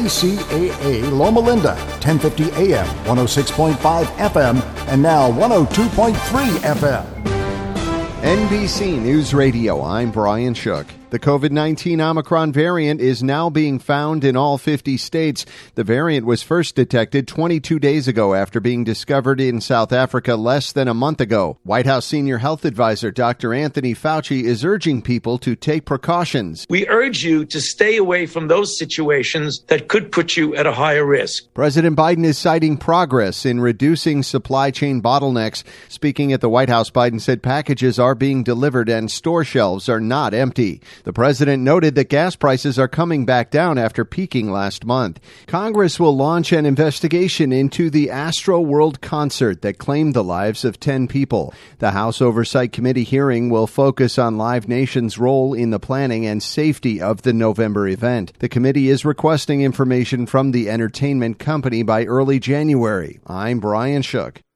KCAA Loma Linda, 1050 AM, 106.5 FM, and now 102.3 FM. NBC News Radio, I'm Brian Shook. The COVID 19 Omicron variant is now being found in all 50 states. The variant was first detected 22 days ago after being discovered in South Africa less than a month ago. White House Senior Health Advisor Dr. Anthony Fauci is urging people to take precautions. We urge you to stay away from those situations that could put you at a higher risk. President Biden is citing progress in reducing supply chain bottlenecks. Speaking at the White House, Biden said packages are being delivered and store shelves are not empty. The president noted that gas prices are coming back down after peaking last month. Congress will launch an investigation into the Astroworld concert that claimed the lives of 10 people. The House Oversight Committee hearing will focus on Live Nation's role in the planning and safety of the November event. The committee is requesting information from the entertainment company by early January. I'm Brian Shook.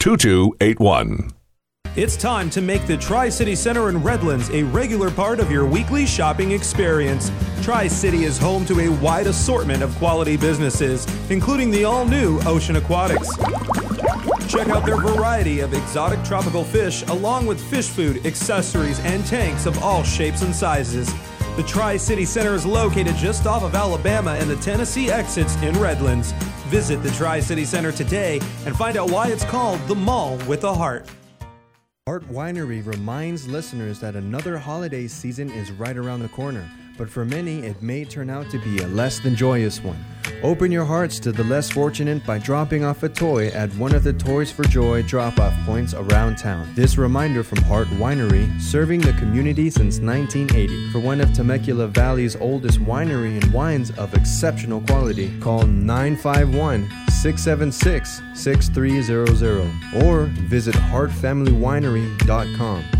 2281. It's time to make the Tri City Center in Redlands a regular part of your weekly shopping experience. Tri City is home to a wide assortment of quality businesses, including the all new Ocean Aquatics. Check out their variety of exotic tropical fish, along with fish food, accessories, and tanks of all shapes and sizes. The Tri City Center is located just off of Alabama and the Tennessee exits in Redlands. Visit the Tri City Center today and find out why it's called the Mall with a Heart. Hart Winery reminds listeners that another holiday season is right around the corner, but for many, it may turn out to be a less than joyous one. Open your hearts to the less fortunate by dropping off a toy at one of the Toys for Joy drop off points around town. This reminder from Hart Winery, serving the community since 1980. For one of Temecula Valley's oldest winery and wines of exceptional quality, call 951 676 6300 or visit hartfamilywinery.com.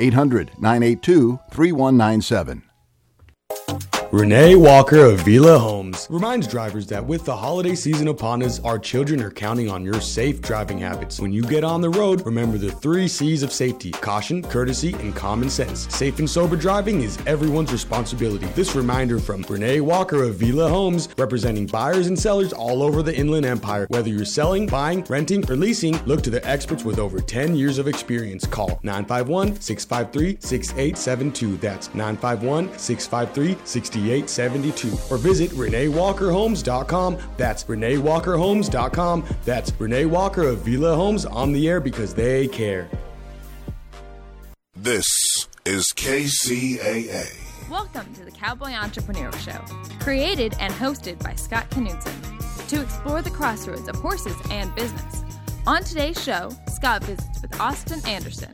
800 982 3197. Renee Walker of Vila Homes reminds drivers that with the holiday season upon us, our children are counting on your safe driving habits. When you get on the road, remember the three C's of safety caution, courtesy, and common sense. Safe and sober driving is everyone's responsibility. This reminder from Renee Walker of Vila Homes, representing buyers and sellers all over the Inland Empire. Whether you're selling, buying, renting, or leasing, look to the experts with over 10 years of experience. Call 951 653 6872. That's 951 653 6872 or visit ReneeWalkerHomes.com. That's ReneeWalkerHomes.com. That's Renee Walker of Vila Homes on the air because they care. This is KCAA. Welcome to the Cowboy Entrepreneur Show, created and hosted by Scott Knutson, to explore the crossroads of horses and business. On today's show, Scott visits with Austin Anderson,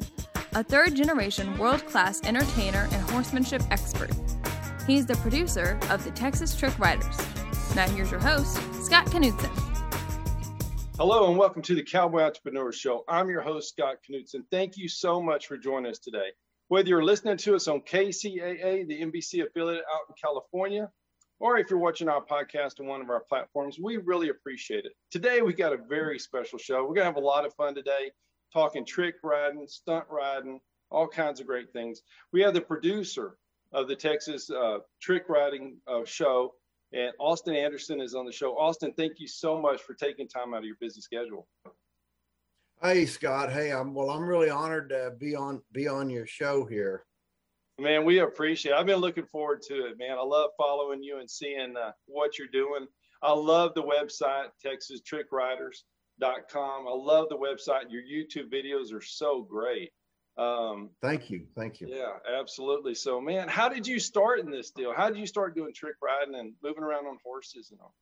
a third generation world class entertainer and horsemanship expert. He's the producer of the Texas Trick Riders. Now, here's your host, Scott Knutson. Hello, and welcome to the Cowboy Entrepreneur Show. I'm your host, Scott Knutson. Thank you so much for joining us today. Whether you're listening to us on KCAA, the NBC affiliate out in California, or if you're watching our podcast on one of our platforms, we really appreciate it. Today, we got a very special show. We're going to have a lot of fun today, talking trick riding, stunt riding, all kinds of great things. We have the producer of the Texas uh, Trick Riding uh, Show, and Austin Anderson is on the show. Austin, thank you so much for taking time out of your busy schedule. Hey Scott, hey, I'm well. I'm really honored to be on be on your show here. Man, we appreciate. It. I've been looking forward to it, man. I love following you and seeing uh, what you're doing. I love the website TexasTrickRiders.com. I love the website. Your YouTube videos are so great. Um, thank you, thank you. Yeah, absolutely. So, man, how did you start in this deal? How did you start doing trick riding and moving around on horses and all?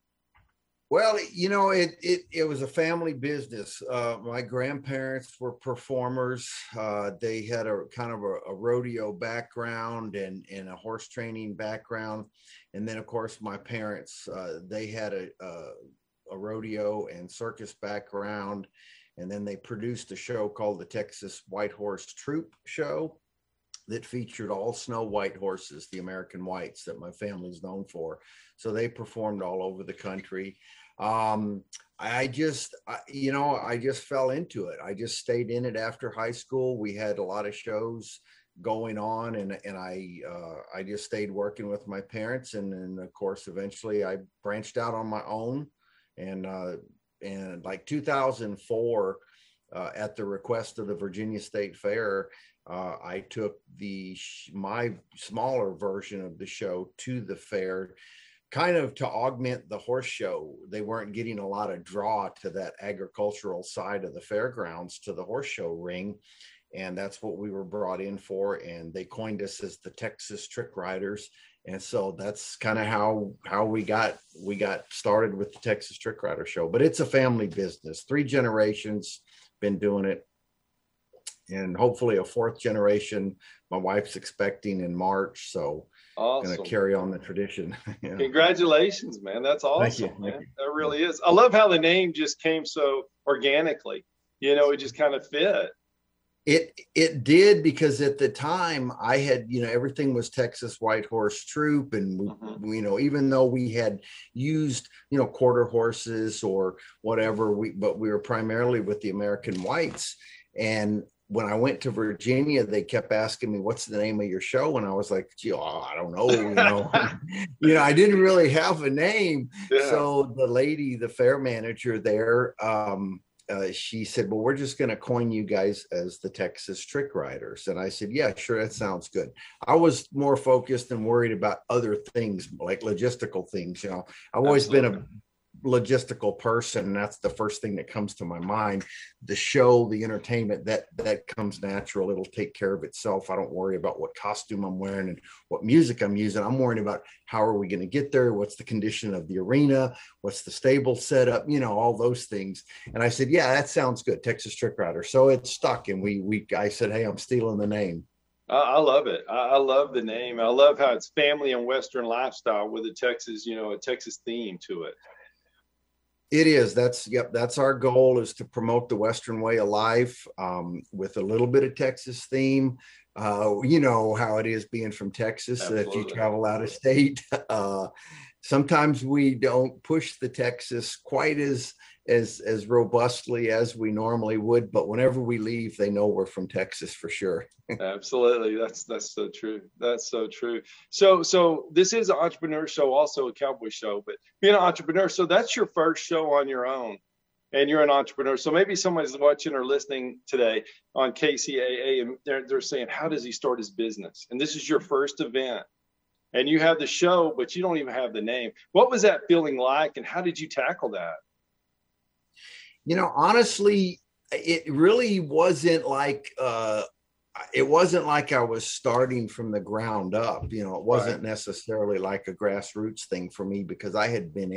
Well, you know, it it it was a family business. Uh, my grandparents were performers. Uh, they had a kind of a, a, rodeo background and and a horse training background, and then of course my parents uh, they had a, a a rodeo and circus background, and then they produced a show called the Texas White Horse Troupe Show that featured all snow white horses, the American whites that my family's known for. So they performed all over the country. Um, I just, I, you know, I just fell into it. I just stayed in it after high school. We had a lot of shows going on and and I uh, I just stayed working with my parents and then of course eventually I branched out on my own and uh, and like 2004 uh, at the request of the Virginia State Fair uh, I took the my smaller version of the show to the fair, kind of to augment the horse show. They weren't getting a lot of draw to that agricultural side of the fairgrounds to the horse show ring, and that's what we were brought in for. And they coined us as the Texas Trick Riders, and so that's kind of how how we got we got started with the Texas Trick Rider Show. But it's a family business, three generations been doing it and hopefully a fourth generation. My wife's expecting in March, so awesome. going to carry on the tradition. yeah. Congratulations, man! That's awesome, Thank you. man. Thank you. That really is. I love how the name just came so organically. You know, it just kind of fit. It it did because at the time I had you know everything was Texas White Horse Troop and we, mm-hmm. you know even though we had used you know quarter horses or whatever we but we were primarily with the American Whites and when I went to Virginia, they kept asking me, "What's the name of your show?" And I was like, "Gee, oh, I don't know." You know, you know, I didn't really have a name. Yeah. So the lady, the fair manager there, um, uh, she said, "Well, we're just going to coin you guys as the Texas Trick Riders." And I said, "Yeah, sure, that sounds good." I was more focused and worried about other things, like logistical things. You know, I've always Absolutely. been a logistical person that's the first thing that comes to my mind. The show the entertainment that that comes natural. It'll take care of itself. I don't worry about what costume i'm wearing and what music i'm using. I'm worrying about how are we going to get there? What's the condition of the arena? What's the stable setup? You know all those things. And i said yeah that sounds good texas trick rider. So it stuck and we we i said hey i'm stealing the name. I love it. I love the name. I love how it's family and Western lifestyle with a Texas, you know, a Texas theme to it. It is. That's yep. That's our goal is to promote the Western way of life um, with a little bit of Texas theme. Uh, you know how it is being from Texas. If you travel out of state, uh, sometimes we don't push the Texas quite as as as robustly as we normally would but whenever we leave they know we're from texas for sure. Absolutely. That's that's so true. That's so true. So so this is an entrepreneur show also a cowboy show but being an entrepreneur so that's your first show on your own and you're an entrepreneur. So maybe somebody's watching or listening today on kcaa and they're, they're saying how does he start his business? And this is your first event and you have the show but you don't even have the name. What was that feeling like and how did you tackle that you know, honestly, it really wasn't like uh, it wasn't like I was starting from the ground up. You know, it wasn't right. necessarily like a grassroots thing for me because I had been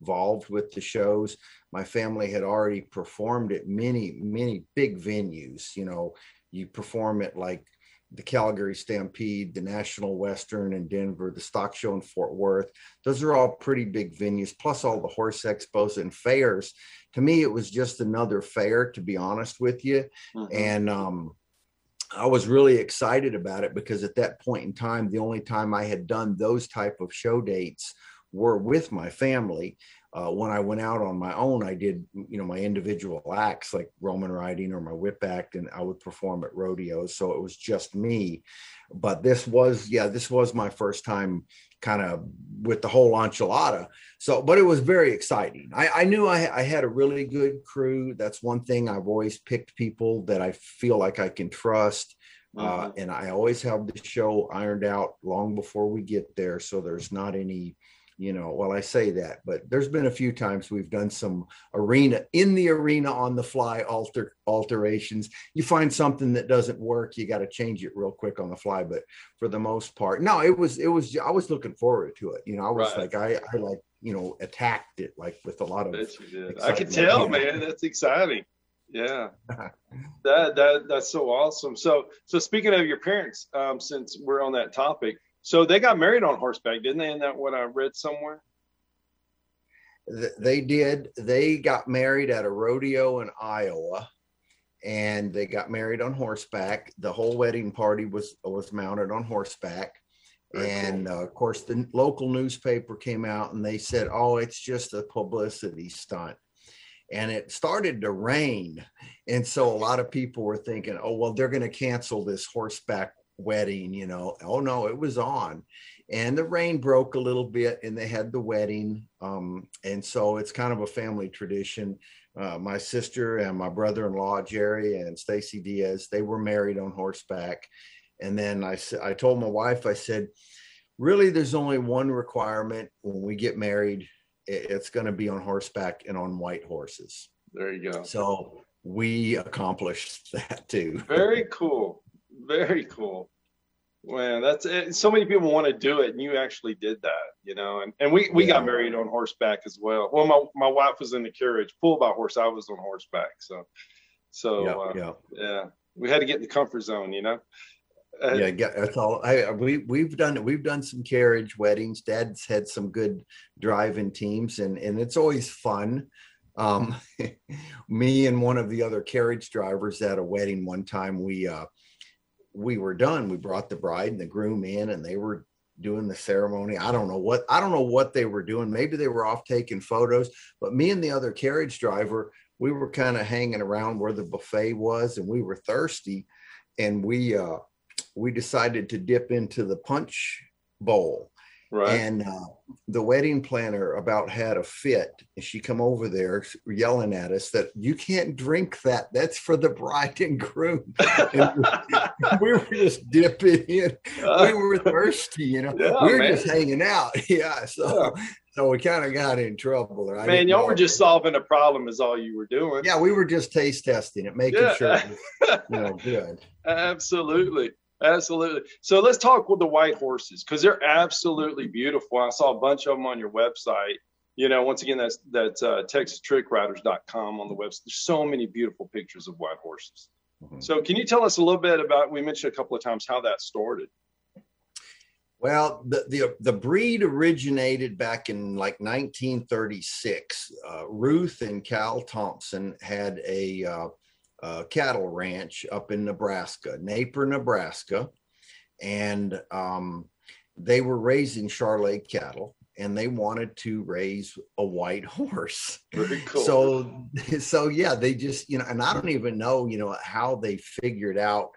involved with the shows. My family had already performed at many, many big venues. You know, you perform at like the Calgary Stampede, the National Western in Denver, the Stock Show in Fort Worth. Those are all pretty big venues, plus all the horse expos and fairs. To me, it was just another fair, to be honest with you. Mm-hmm. And um, I was really excited about it because at that point in time, the only time I had done those type of show dates were with my family. Uh, when I went out on my own, I did, you know, my individual acts like Roman riding or my whip act, and I would perform at rodeos. So it was just me. But this was, yeah, this was my first time kind of with the whole enchilada. So, but it was very exciting. I, I knew I, I, had a really good crew. That's one thing I've always picked people that I feel like I can trust. Uh, mm-hmm. And I always have the show ironed out long before we get there. So there's not any you know well i say that but there's been a few times we've done some arena in the arena on the fly alter alterations. You find something that doesn't work you got to change it real quick on the fly but for the most part no it was it was i was looking forward to it you know i was right. like i i like you know attacked it like with a lot of i could tell man that's exciting. Yeah. That that that's so awesome. So so speaking of your parents um since we're on that topic so they got married on horseback, didn't they? Isn't that what I read somewhere? They did. They got married at a rodeo in Iowa, and they got married on horseback. The whole wedding party was was mounted on horseback. Very and cool. uh, of course, the local newspaper came out and they said, "Oh, it's just a publicity stunt." and it started to rain. And so a lot of people were thinking, oh, well, they're going to cancel this horseback wedding, you know. Oh no, it was on. And the rain broke a little bit and they had the wedding. Um, and so it's kind of a family tradition. Uh, my sister and my brother-in-law, Jerry and Stacy Diaz, they were married on horseback. And then I, I told my wife, I said, really, there's only one requirement when we get married. It's going to be on horseback and on white horses. There you go. So we accomplished that too. Very cool. Very cool. Man, that's it. So many people want to do it, and you actually did that, you know. And, and we, we yeah. got married on horseback as well. Well, my, my wife was in the carriage, pulled by horse. I was on horseback. So, so yeah, uh, yeah. yeah, we had to get in the comfort zone, you know. Uh, yeah, that's all. I we we've done we've done some carriage weddings. Dad's had some good driving teams, and and it's always fun. Um, me and one of the other carriage drivers at a wedding one time, we uh, we were done, we brought the bride and the groom in, and they were doing the ceremony. I don't know what I don't know what they were doing. Maybe they were off taking photos, but me and the other carriage driver, we were kind of hanging around where the buffet was, and we were thirsty, and we uh, we decided to dip into the punch bowl Right. And uh, the wedding planner about had a fit. And she come over there yelling at us that you can't drink that. That's for the bride and groom. And we were just dipping in. We were thirsty, you know. Yeah, we were man. just hanging out. Yeah. So yeah. so we kind of got in trouble. There. Man, y'all were just solving a problem is all you were doing. Yeah, we were just taste testing it, making yeah. sure it was, you know, good. Absolutely. Absolutely. So let's talk with the white horses because they're absolutely beautiful. I saw a bunch of them on your website. You know, once again, that's that's uh, TexasTrickRiders.com on the website. There's so many beautiful pictures of white horses. Mm-hmm. So, can you tell us a little bit about? We mentioned a couple of times how that started. Well, the, the, the breed originated back in like 1936. Uh, Ruth and Cal Thompson had a uh, uh, cattle ranch up in Nebraska, Naper, Nebraska, and um, they were raising Charolais cattle and they wanted to raise a white horse. Cool. So, so yeah, they just you know, and I don't even know you know how they figured out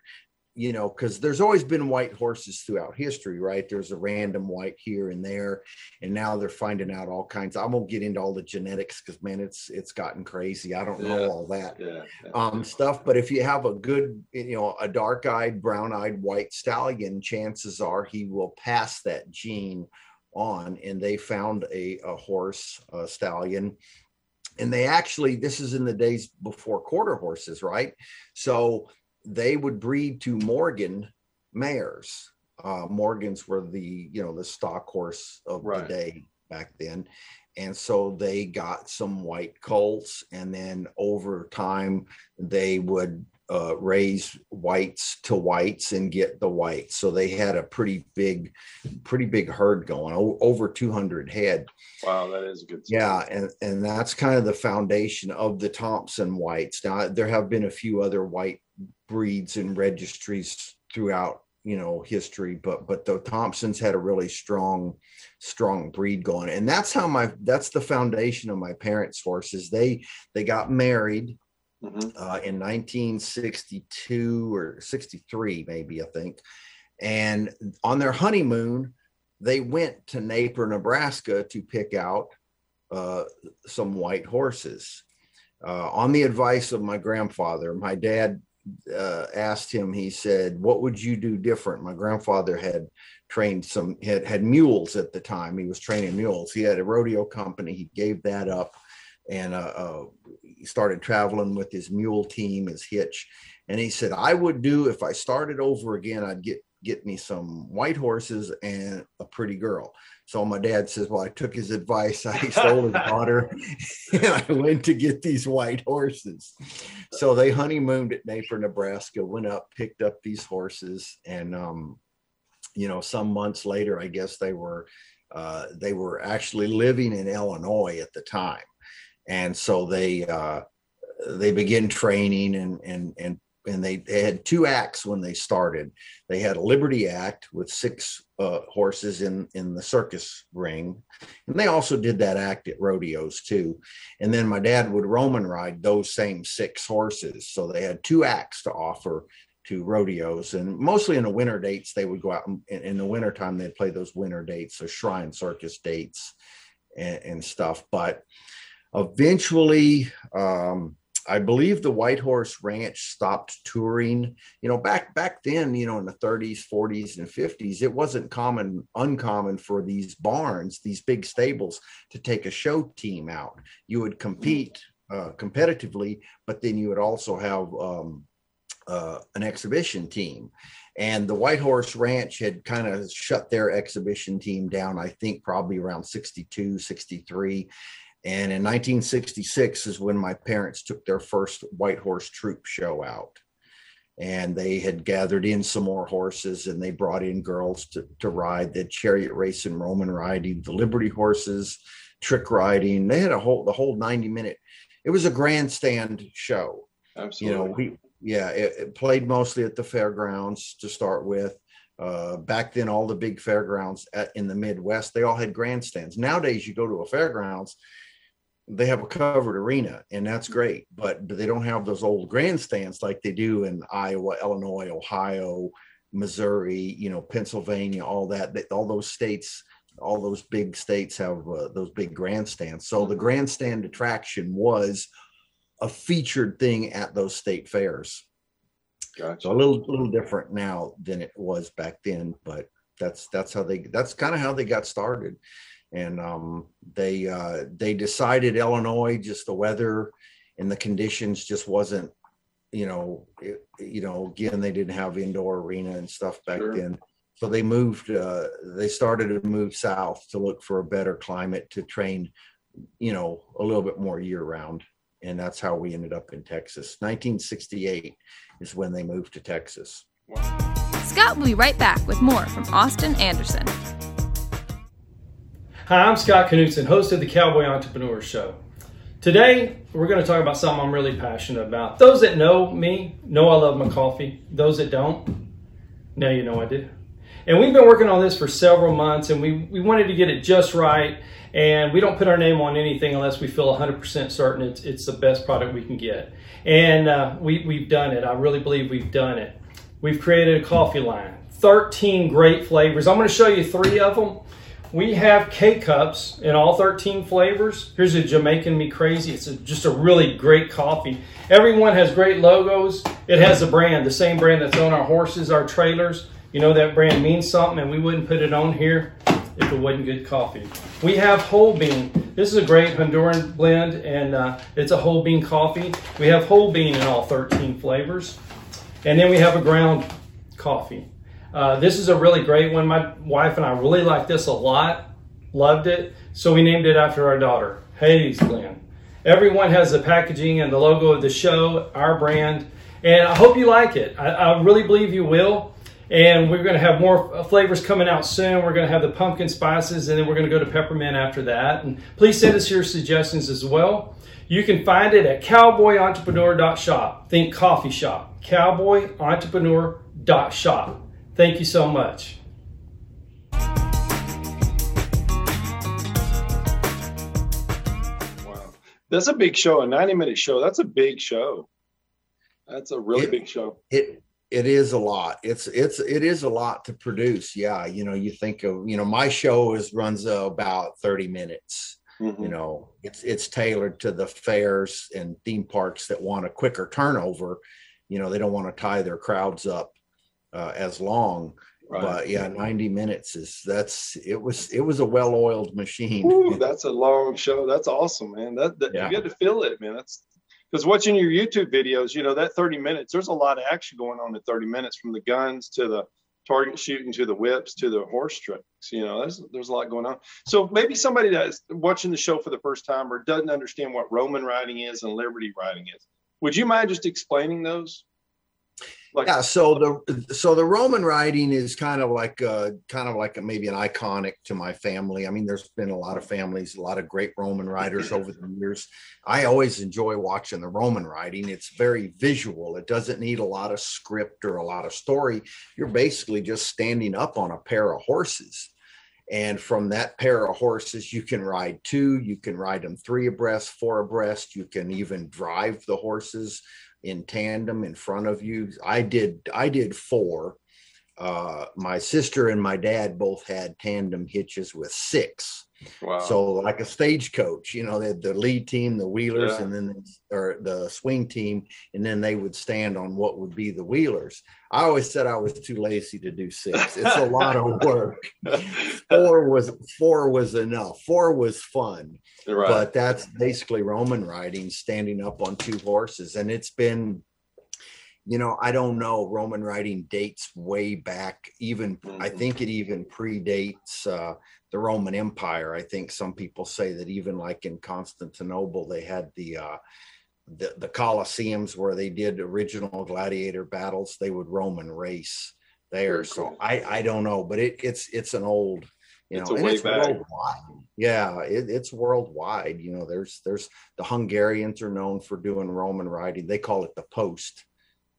you know, because there's always been white horses throughout history, right? There's a random white here and there, and now they're finding out all kinds. I won't get into all the genetics because man, it's it's gotten crazy. I don't know all that yeah, yeah. Um, stuff, but if you have a good, you know, a dark-eyed, brown-eyed white stallion, chances are he will pass that gene on. And they found a, a horse, a stallion, and they actually this is in the days before quarter horses, right? So they would breed to Morgan mares. Uh, Morgans were the you know the stock horse of right. the day back then, and so they got some white colts, and then over time they would uh, raise whites to whites and get the whites. So they had a pretty big, pretty big herd going, o- over 200 head. Wow, that is good. Yeah, and and that's kind of the foundation of the Thompson whites. Now there have been a few other white breeds and registries throughout you know history but but the thompsons had a really strong strong breed going. And that's how my that's the foundation of my parents horses. They they got married mm-hmm. uh, in 1962 or 63 maybe i think. And on their honeymoon they went to naper nebraska to pick out uh, some white horses. Uh, on the advice of my grandfather my dad uh, asked him, he said, "What would you do different?" My grandfather had trained some had had mules at the time. He was training mules. He had a rodeo company. He gave that up, and uh, uh, he started traveling with his mule team, his hitch. And he said, "I would do if I started over again. I'd get get me some white horses and a pretty girl." So my dad says, Well, I took his advice. I stole his daughter and I went to get these white horses. So they honeymooned at Naper, Nebraska, went up, picked up these horses, and um, you know, some months later, I guess they were uh, they were actually living in Illinois at the time. And so they uh, they begin training and and and and they, they had two acts when they started. They had a Liberty Act with six uh, horses in in the circus ring, and they also did that act at rodeos too. And then my dad would Roman ride those same six horses, so they had two acts to offer to rodeos and mostly in the winter dates they would go out in, the wintertime they'd play those winter dates so shrine circus dates and, and stuff but eventually um, I believe the White Horse Ranch stopped touring. You know, back back then, you know, in the 30s, 40s, and 50s, it wasn't common, uncommon for these barns, these big stables, to take a show team out. You would compete uh, competitively, but then you would also have um, uh, an exhibition team. And the White Horse Ranch had kind of shut their exhibition team down, I think probably around 62, 63. And in 1966 is when my parents took their first White Horse Troop show out. And they had gathered in some more horses and they brought in girls to, to ride the chariot race and Roman riding, the Liberty horses, trick riding. They had a whole, the whole 90 minute, it was a grandstand show. Absolutely. You know, we, yeah, it, it played mostly at the fairgrounds to start with. Uh, back then, all the big fairgrounds at, in the Midwest, they all had grandstands. Nowadays, you go to a fairgrounds they have a covered arena and that's great but, but they don't have those old grandstands like they do in iowa illinois ohio missouri you know pennsylvania all that all those states all those big states have uh, those big grandstands. So the grandstand attraction was a featured thing at those state fairs. Gotcha. so a little little different now than it was back then but that's that's how they that's kind of how they got started and um, they uh, they decided Illinois just the weather and the conditions just wasn't you know it, you know again they didn't have indoor arena and stuff back sure. then. So they moved uh, they started to move south to look for a better climate to train you know a little bit more year round and that's how we ended up in Texas. 1968 is when they moved to Texas. Scott will be right back with more from Austin Anderson Hi, I'm Scott Knutson, host of the Cowboy Entrepreneur Show. Today, we're going to talk about something I'm really passionate about. Those that know me know I love my coffee. Those that don't, now you know I do. And we've been working on this for several months and we, we wanted to get it just right. And we don't put our name on anything unless we feel 100% certain it's, it's the best product we can get. And uh, we, we've done it. I really believe we've done it. We've created a coffee line, 13 great flavors. I'm going to show you three of them we have K cups in all 13 flavors. Here's a Jamaican Me Crazy. It's a, just a really great coffee. Everyone has great logos. It has a brand, the same brand that's on our horses, our trailers. You know that brand means something, and we wouldn't put it on here if it wasn't good coffee. We have whole bean. This is a great Honduran blend, and uh, it's a whole bean coffee. We have whole bean in all 13 flavors. And then we have a ground coffee. Uh, this is a really great one. My wife and I really like this a lot, loved it. So we named it after our daughter, Hades Glen. Everyone has the packaging and the logo of the show, our brand, and I hope you like it. I, I really believe you will. And we're going to have more flavors coming out soon. We're going to have the pumpkin spices, and then we're going to go to peppermint after that. And please send us your suggestions as well. You can find it at cowboyentrepreneur.shop. Think coffee shop. Cowboyentrepreneur.shop. Thank you so much. Wow. That's a big show, a 90 minute show. That's a big show. That's a really It- big show. It it is a lot. It's it's it is a lot to produce. Yeah, you know, you think of you know my show is runs uh, about thirty minutes. Mm-hmm. You know, it's it's tailored to the fairs and theme parks that want a quicker turnover. You know, they don't want to tie their crowds up uh, as long. Right. But yeah, ninety minutes is that's it was it was a well oiled machine. Ooh, that's a long show. That's awesome, man. That, that Yeah. you get to feel it, man. That's because watching your YouTube videos, you know, that 30 minutes, there's a lot of action going on in 30 minutes from the guns to the target shooting to the whips to the horse tricks. You know, there's there's a lot going on. So maybe somebody that's watching the show for the first time or doesn't understand what Roman riding is and Liberty riding is. Would you mind just explaining those? Like, yeah so the so the roman riding is kind of like uh kind of like a, maybe an iconic to my family. I mean there's been a lot of families a lot of great roman riders over the years. I always enjoy watching the roman riding it's very visual. It doesn't need a lot of script or a lot of story. You're basically just standing up on a pair of horses. And from that pair of horses you can ride two you can ride them three abreast four abreast. You can even drive the horses in tandem in front of you. I did i did four. Uh my sister and my dad both had tandem hitches with six wow. so like a stagecoach you know they had the lead team the wheelers Yeah. and then or the swing team and then they would stand on what would be the wheelers i always said i was too lazy to do six it's a lot of work four was four was enough four was fun right. but that's basically roman riding standing up on two horses and it's been you know i don't know roman riding dates way back even i Mhm. think it even predates uh the roman empire. I think some people say that even like in constantinople they had the uh the, the colosseums where they did original gladiator battles. They would roman race there. Very so i i don't know but it it's it's an old you It's know a and way it's back. worldwide. Yeah it, it's worldwide. You know there's there's the hungarians are known for doing roman riding. they call it the post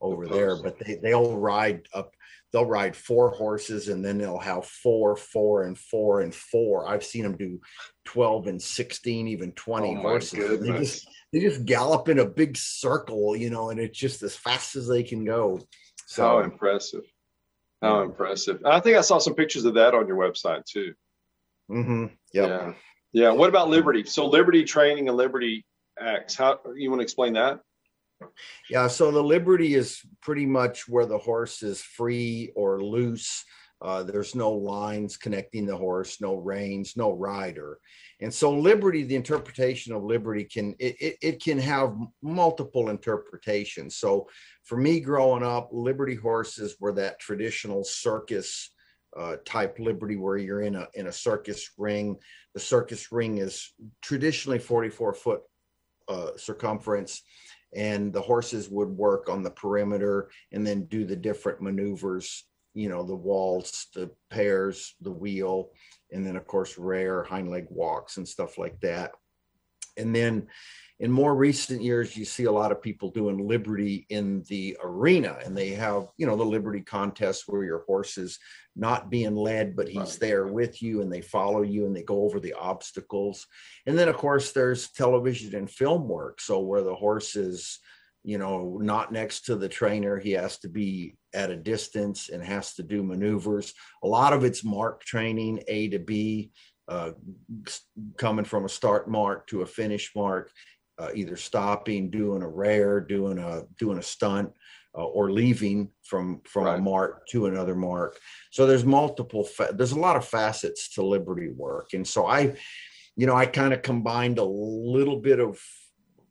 over there but they they'll ride up they'll ride four horses and then they'll have four four and four and four i've seen them do 12 and 16 even 20 Oh horses they just they just gallop in a big circle you know and it's just as fast as they can go How so impressive. How impressive. I think I saw some pictures of that on your website too. mhm, yep. Yeah. Yeah. What about Liberty? So Liberty training and Liberty acts. How you want to explain that? Yeah, so the Liberty is pretty much where the horse is free or loose. Uh, there's no lines connecting the horse, no reins, no rider. And so Liberty, the interpretation of Liberty can it, it, it can have multiple interpretations. So for me growing up, Liberty horses were that traditional circus uh, type Liberty where you're in a in a circus ring. The circus ring is traditionally 44 foot uh, circumference and the horses would work on the perimeter and then do the different maneuvers you know the waltz the pairs the wheel and then of course rare hind leg walks and stuff like that. And then in more recent years you see a lot of people doing liberty in the arena and they have you know the liberty contest where your horse is not being led but he's Right. there with you and they follow you and they go over the obstacles. And then of course there's television and film work. So where the horse is you know not next to the trainer he has to be at a distance and has to do maneuvers. A lot of it's mark training a to b uh, coming from a start mark to a finish mark uh, either stopping doing a rare doing a doing a stunt uh, or leaving from from a mark to another mark. So there's multiple fa- there's a lot of facets to liberty work. And so i you know i kind of combined a little bit of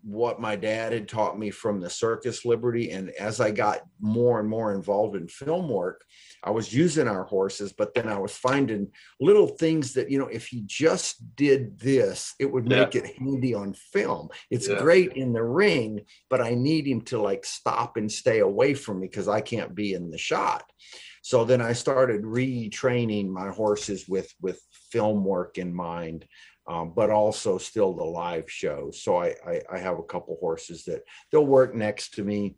what my dad had taught me from the circus liberty and as i got more and more involved in film work i was using our horses but then i was finding little things that you know if he just did this it would make it handy on film. It's yeah. great in the ring but i need him to like stop and stay away from me because i can't be in the shot. So then i started retraining my horses with with film work in mind um, but also still the live show. So I, I, I, have a couple horses that they'll work next to me.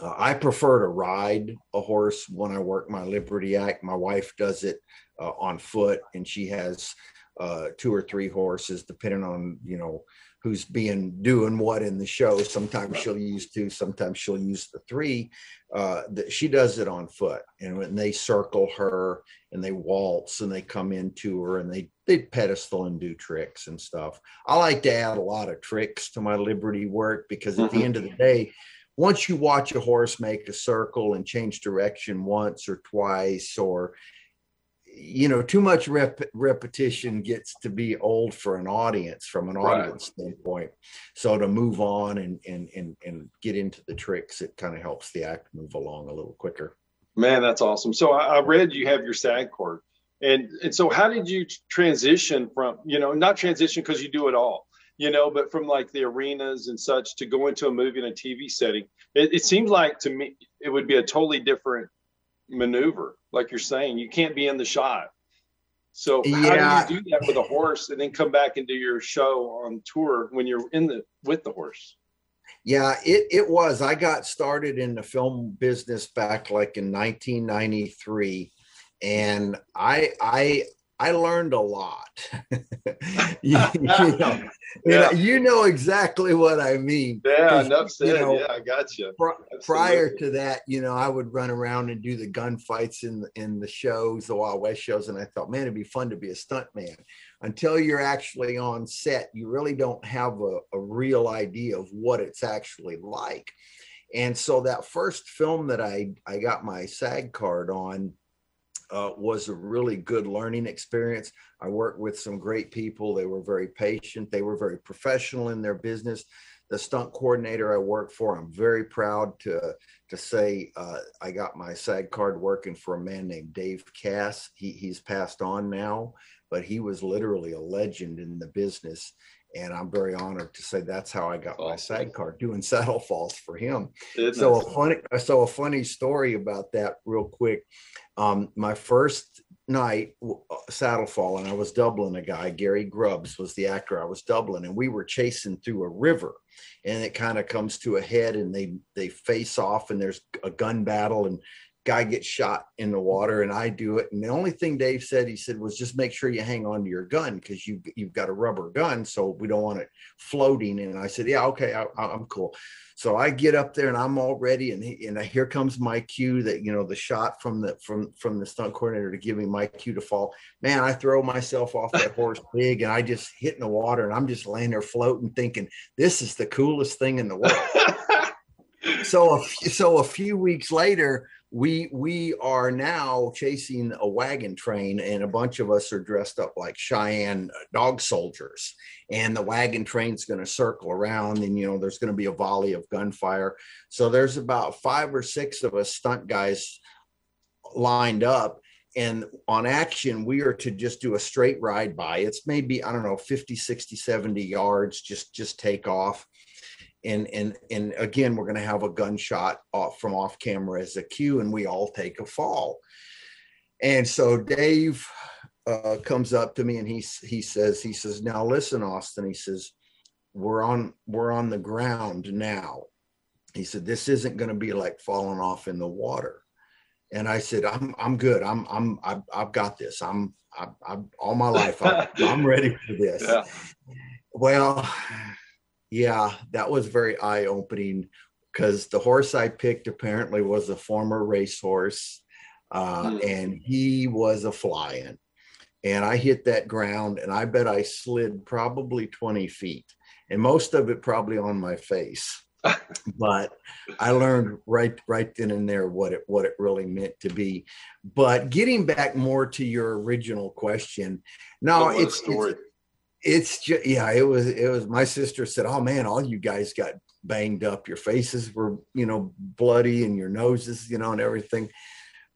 Uh, I prefer to ride a horse when I work my Liberty Act. My wife does it uh, on foot, and she has uh, two or three horses, depending on you know who's being doing what in the show. Sometimes she'll use two, sometimes she'll use the three. Uh, that she does it on foot, and when they circle her and they waltz and they come into her and they they pedestal and do tricks and stuff. I like to add a lot of tricks to my Liberty work because at mm-hmm. the end of the day, once you watch a horse make a circle and change direction once or twice or you know too much rep- repetition gets to be old for an audience from an audience right. standpoint. So to move on and and and, and get into the tricks it kind of helps the act move along a little quicker. Man that's awesome. So I, I read you have your SAG card and and so how did you transition from you know not transition because you do it all you know but from like the arenas and such to go into a movie and a tv setting? It, it seems like to me it would be a totally different maneuver like you're saying you can't be in the shot. So yeah. how do you do that with a horse and then come back and do your show on tour when you're in the with the horse? Yeah it, it was. I got started in the film business back like in 1993 and I I I learned a lot. you, you, know, yeah. you, know, you know exactly what I mean. Yeah, enough said. You know, yeah, I got you. Pr- prior to that, you know, I would run around and do the gunfights in the, in the shows, the Wild West shows, and I thought, man, it'd be fun to be a stuntman. Until you're actually on set, you really don't have a, a real idea of what it's actually like. And so that first film that I I got my SAG card on uh, was a really good learning experience. I worked with some great people. They were very patient. They were very professional in their business. The stunt coordinator I worked for, I'm very proud to to say uh, I got my SAG card working for a man named Dave Cass. He, he's passed on now, but he was literally a legend in the business and I'm very honored to say that's how I got my SAG card doing saddle falls for him. So a funny, so a funny story about that, real quick. Um, my first night uh, saddle fall, and I was doubling a guy. Gary Grubbs was the actor I was doubling, and we were chasing through a river, and it kind of comes to a head, and they they face off, and there's a gun battle, and guy gets shot in the water and I do it. And the only thing Dave said, he said, was just make sure you hang on to your gun because you, you've got a rubber gun. So we don't want it floating. And I said, yeah, okay, I, am cool. So I get up there and I'm all ready. And, he, and here comes my cue that, you know, the shot from the, from, from the stunt coordinator to give me my cue to fall, man, I throw myself off that horse big and I just hit in the water and I'm just laying there floating thinking this is the coolest thing in the world. so, so a few weeks later, we we are now chasing a wagon train and a bunch of us are dressed up like cheyenne uh, dog soldiers. And the wagon train's going to circle around and you know there's going to be a volley of gunfire. So there's about five or six of us stunt guys lined up. And on action we are to just do a straight ride by. It's maybe i don't know 50 60 70 yards just just take off and and and again we're going to have a gunshot off from off camera as a cue and we all take a fall. And so dave uh, comes up to me and he he says he says now listen austin he says we're on we're on the ground now. He said this isn't going to be like falling off in the water. And i said i'm i'm good. I'm i'm i've, I've got this. I'm I, am all my life I'm, I'm ready for this. Yeah. well yeah, that was very eye opening because the horse I picked apparently was a former racehorse, uh, mm. and he was a flying. And I hit that ground, and I bet I slid probably 20 feet, and most of it probably on my face. but I learned right right then and there what it what it really meant to be. But getting back more to your original question, now it's, it's it's just yeah it was it was my sister said oh man all you guys got banged up. Your faces were you know bloody and your noses you know and everything.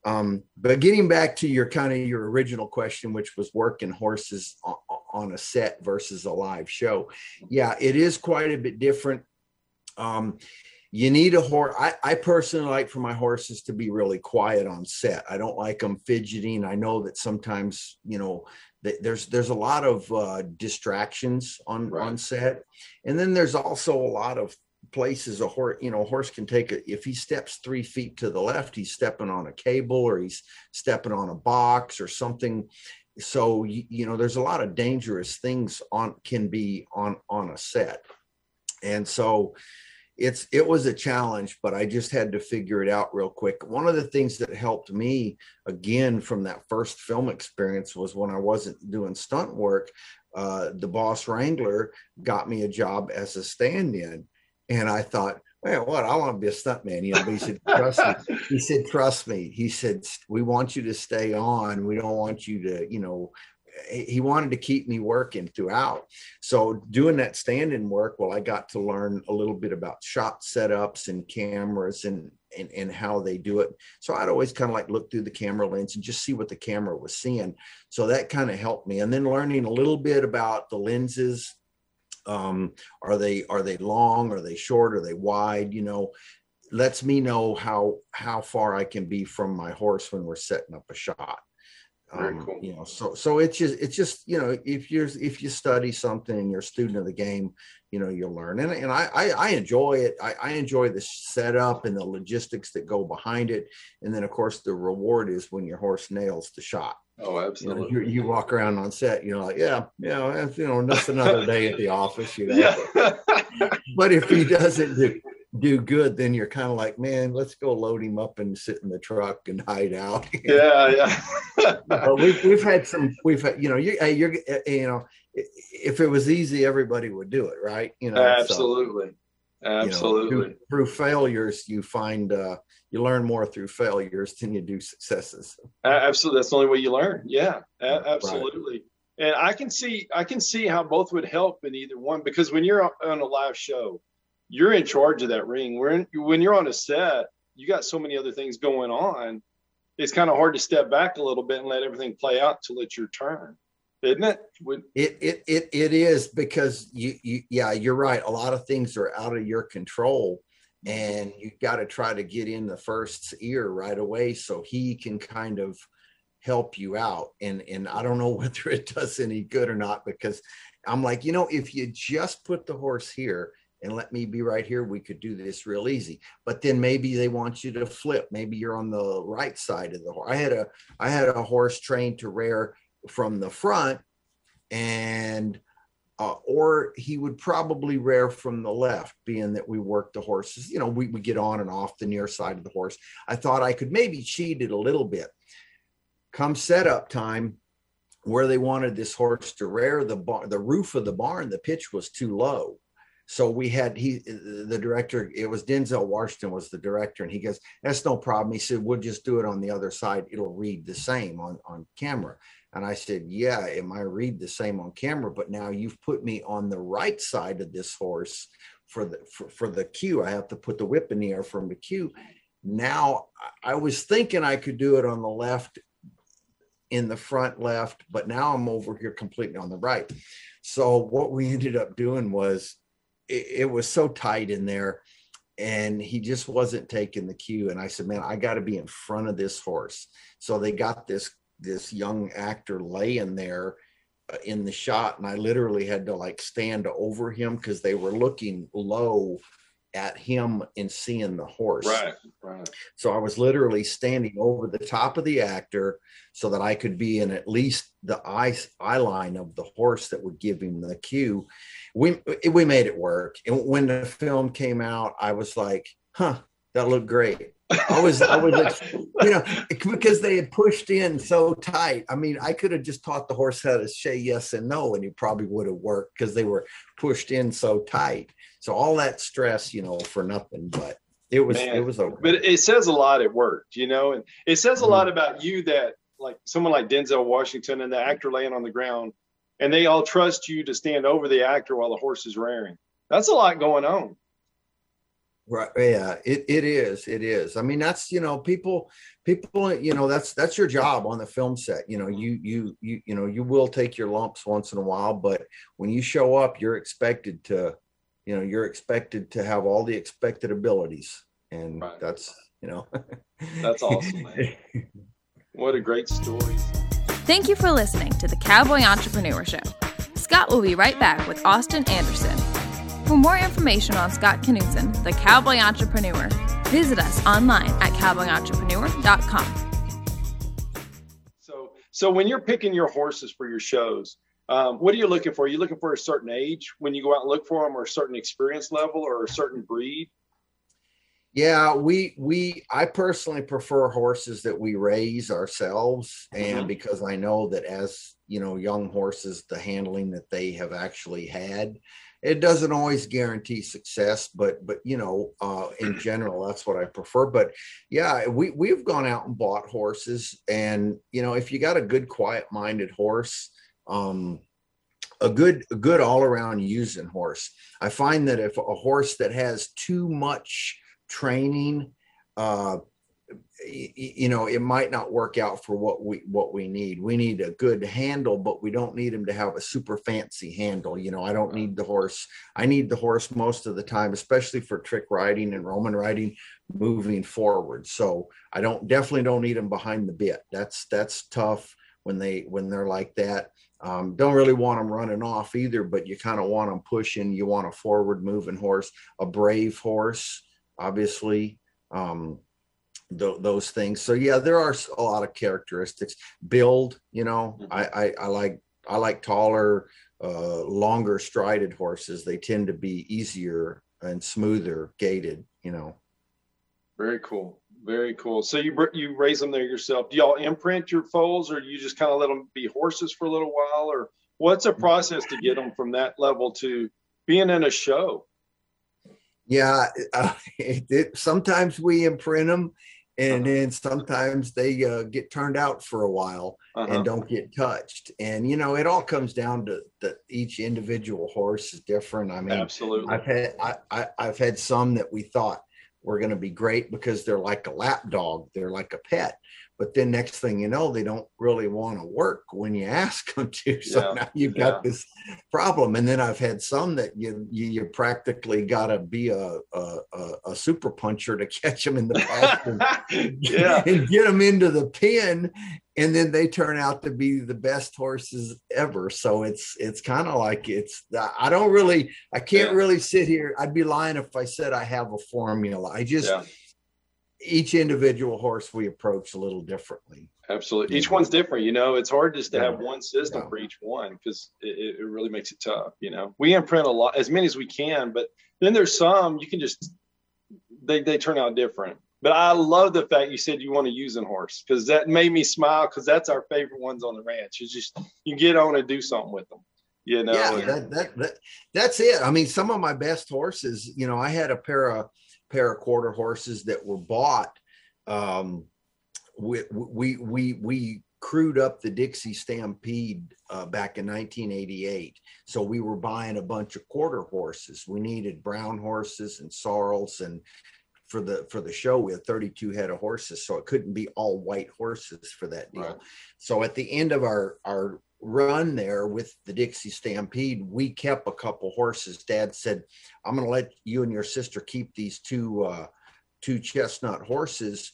Um but getting back to your kind of your original question which was working horses on, on a set versus a live show. Yeah it is quite a bit different. Um you need a horse I, I personally like for my horses to be really quiet on set. I don't like them fidgeting. I know that sometimes you know there's there's a lot of uh, distractions on right. on set, and then there's also a lot of places a horse you know a horse can take a, if he steps three feet to the left he's stepping on a cable or he's stepping on a box or something. So you, you know there's a lot of dangerous things on can be on on a set. And so it's it was a challenge but i just had to figure it out real quick. One of the things that helped me again from that first film experience was when i wasn't doing stunt work uh, the boss wrangler got me a job as a stand-in and i thought man what? I want to be a stuntman you know he said trust me. He said trust me. He said we want you to stay on. We don't want you to you know he wanted to keep me working throughout. So doing that stand-in work, well, I got to learn a little bit about shot setups and cameras and and, and how they do it. So I'd always kind of like look through the camera lens and just see what the camera was seeing. So that kind of helped me. And then learning a little bit about the lenses. Um, are they are they long? Are they short? Are they wide? You know, lets me know how how far I can be from my horse when we're setting up a shot. Um, cool. You know, so so it's just it's just you know if you're if you study something and you're a student of the game, you know you'll learn and and I I, I enjoy it. I, I enjoy the setup and the logistics that go behind it, and then of course the reward is when your horse nails the shot. Oh, absolutely. You, know, you, you, walk around on set, you know, like, yeah, you know, you know, that's another day at the office, you know. Yeah. but if he doesn't do, do good, then you're kind of like, man, let's go load him up and sit in the truck and hide out. yeah, yeah. but we've we've had some. We've had, you know, you you're you know, if it was easy, everybody would do it, right? You know, absolutely, so, absolutely. You know, through, through, failures, you find uh, you learn more through failures than you do successes. Absolutely, that's the only way you learn. Yeah, absolutely. Right. And I can see I can see how both would help in either one because when you're on a live show you're in charge of that ring. When when you're on a set, you got so many other things going on. It's kind of hard to step back a little bit and let everything play out till it's your turn, isn't it? It it it it is because you you yeah you're right. A lot of things are out of your control, and you got to try to get in the first's ear right away so he can kind of help you out. And and I don't know whether it does any good or not because I'm like you know if you just put the horse here and let me be right here we could do this real easy. But then maybe they want you to flip. Maybe you're on the right side of the horse i had a i had a horse trained to rear from the front and uh, or he would probably rear from the left being that we work the horses you know we would get on and off the near side of the horse. I thought i could maybe cheat it a little bit. Come setup time where they wanted this horse to rear the bar the roof of the barn the pitch was too low so we had he the director it was denzel washington was the director and he goes that's no problem. He said we'll just do it on the other side. It'll read the same on on camera. And i said yeah it might read the same on camera but now you've put me on the right side of this horse for the for, for the cue i have to put the whip in the air from the cue now i was thinking i could do it on the left in the front left but now i'm over here completely on the right. So what we ended up doing was it, it was so tight in there and he just wasn't taking the cue. And i said man i got to be in front of this horse. So they got this this young actor laying there uh, in the shot and i literally had to like stand over him because they were looking low at him and seeing the horse. Right, right. So I was literally standing over the top of the actor so that I could be in at least the eye, eye line of the horse that would give him the cue. We we made it work. And when the film came out, I was like, huh, that looked great. I was, I was, you know, because they had pushed in so tight. I mean, I could have just taught the horse how to say yes and no, and it probably would have worked because they were pushed in so tight. So all that stress, you know, for nothing. But it was, Man, it was over. But it says a lot. It worked, you know, and it says a mm-hmm. lot about you that, like someone like Denzel Washington and the actor laying on the ground, and they all trust you to stand over the actor while the horse is rearing. That's a lot going on. Right. Yeah, it, it is. It is. I mean, that's, you know, people, people, you know, that's, that's your job on the film set. You know, you, you, you, you know, you will take your lumps once in a while, but when you show up, you're expected to, you know, you're expected to have all the expected abilities. And right. that's, you know, that's awesome. Man. What a great story. Thank you for listening to the Cowboy Entrepreneur Show. Scott will be right back with Austin Anderson for more information on Scott Knutson, the Cowboy Entrepreneur, visit us online at cowboyentrepreneur.com. So, so when you're picking your horses for your shows, um, what are you looking for? Are you looking for a certain age when you go out and look for them, or a certain experience level, or a certain breed? Yeah, we we I personally prefer horses that we raise ourselves, and mm-hmm. because I know that as you know, young horses, the handling that they have actually had it doesn't always guarantee success but but you know uh, in general that's what i prefer but yeah we we've gone out and bought horses and you know if you got a good quiet minded horse um a good a good all around using horse. I find that if a horse that has too much training uh you know it might not work out for what we what we need. We need a good handle but we don't need him to have a super fancy handle. You know i don't need the horse. I need the horse most of the time especially for trick riding and roman riding moving forward. So i don't definitely don't need him behind the bit. That's that's tough when they when they're like that um, don't really want them running off either but you kind of want them pushing you want a forward moving horse a brave horse obviously um, th- those things. So yeah, there are a lot of characteristics. Build, you know, mm-hmm. I, I, I like I like taller, uh, longer strided horses. They tend to be easier and smoother gaited. You know. Very cool. Very cool. So you you raise them there yourself. Do y'all imprint your foals, or you just kind of let them be horses for a little while, or what's a process to get them from that level to being in a show? Yeah, uh, it, it, sometimes we imprint them, and uh-huh. then sometimes they uh, get turned out for a while uh-huh. and don't get touched and you know it all comes down to that each individual horse is different i mean absolutely i've had I, I, i've had some that we thought were going to be great because they're like a lap dog they're like a pet but then next thing you know they don't really want to work when you ask them to so yeah. now you've got yeah. this problem and then i've had some that you you, you practically got to be a, a, a super puncher to catch them in the past and, yeah. and get them into the pen and then they turn out to be the best horses ever so it's it's kind of like it's i don't really i can't yeah. really sit here i'd be lying if i said i have a formula i just each individual horse we approach a little differently. Absolutely. Each one's different. You know, it's hard just to have one system yeah. for each one because it, it, really makes it tough. You know, we imprint a lot, as many as we can, but then there's some you can just, they, they turn out different. But I love the fact you said you want to use a horse because that made me smile because that's our favorite ones on the ranch. It's just, you get on and do something with them. You know, yeah, that, that, that, that's it. I mean, some of my best horses, you know, I had a pair of, pair of quarter horses that were bought. Um, we, we, we, we crewed up the Dixie Stampede uh, back in 1988. So we were buying a bunch of quarter horses. We needed brown horses and sorrels and for the for the show we had 32 head of horses so it couldn't be all white horses for that deal right. so at the end of our our run there with the Dixie Stampede, we kept a couple horses. Dad said, "I'm going to let you and your sister keep these two uh, two chestnut horses,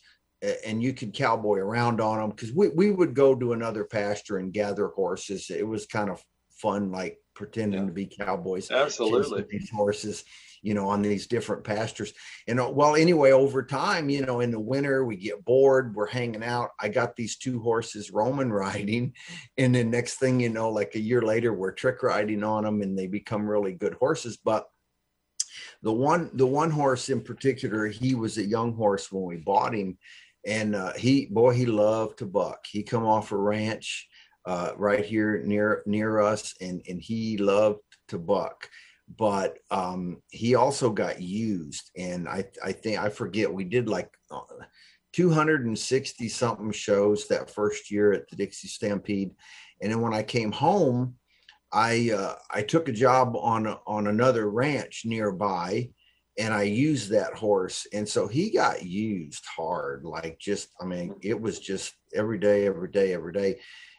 and you can cowboy around on them." Because we we would go to another pasture and gather horses. It was kind of fun, like pretending yeah. to be cowboys. Absolutely, these horses you know, on these different pastures. And uh, well, anyway, over time, you know, in the winter, we get bored, we're hanging out. I got these two horses Roman riding. And then next thing you know, like a year later, we're trick riding on them and they become really good horses. But the one, the one horse in particular, he was a young horse when we bought him. And uh, he, boy, he loved to buck. He come off a ranch uh, right here near near us, and and he loved to buck but um, he also got used. And I, I think I forget we did like uh, 260 something shows that first year at the Dixie Stampede. And then when I came home, I uh, I took a job on on another ranch nearby, and I used that horse, and so he got used hard, like just I mean, it was just every day, every day, every day,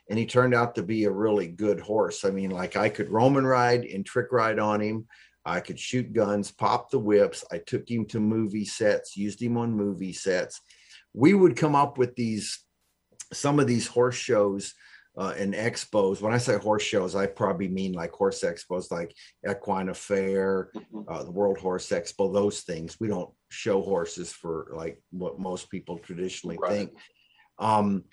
and he turned out to be a really good horse. I mean, like I could Roman ride and trick ride on him. I could shoot guns, pop the whips. I took him to movie sets, used him on movie sets. We would come up with these some of these horse shows uh, and expos. When I say horse shows, I probably mean like horse expos, like Equine Affair, mm-hmm. uh, the World Horse Expo, those things. We don't show horses for like what most people traditionally right. think. Um,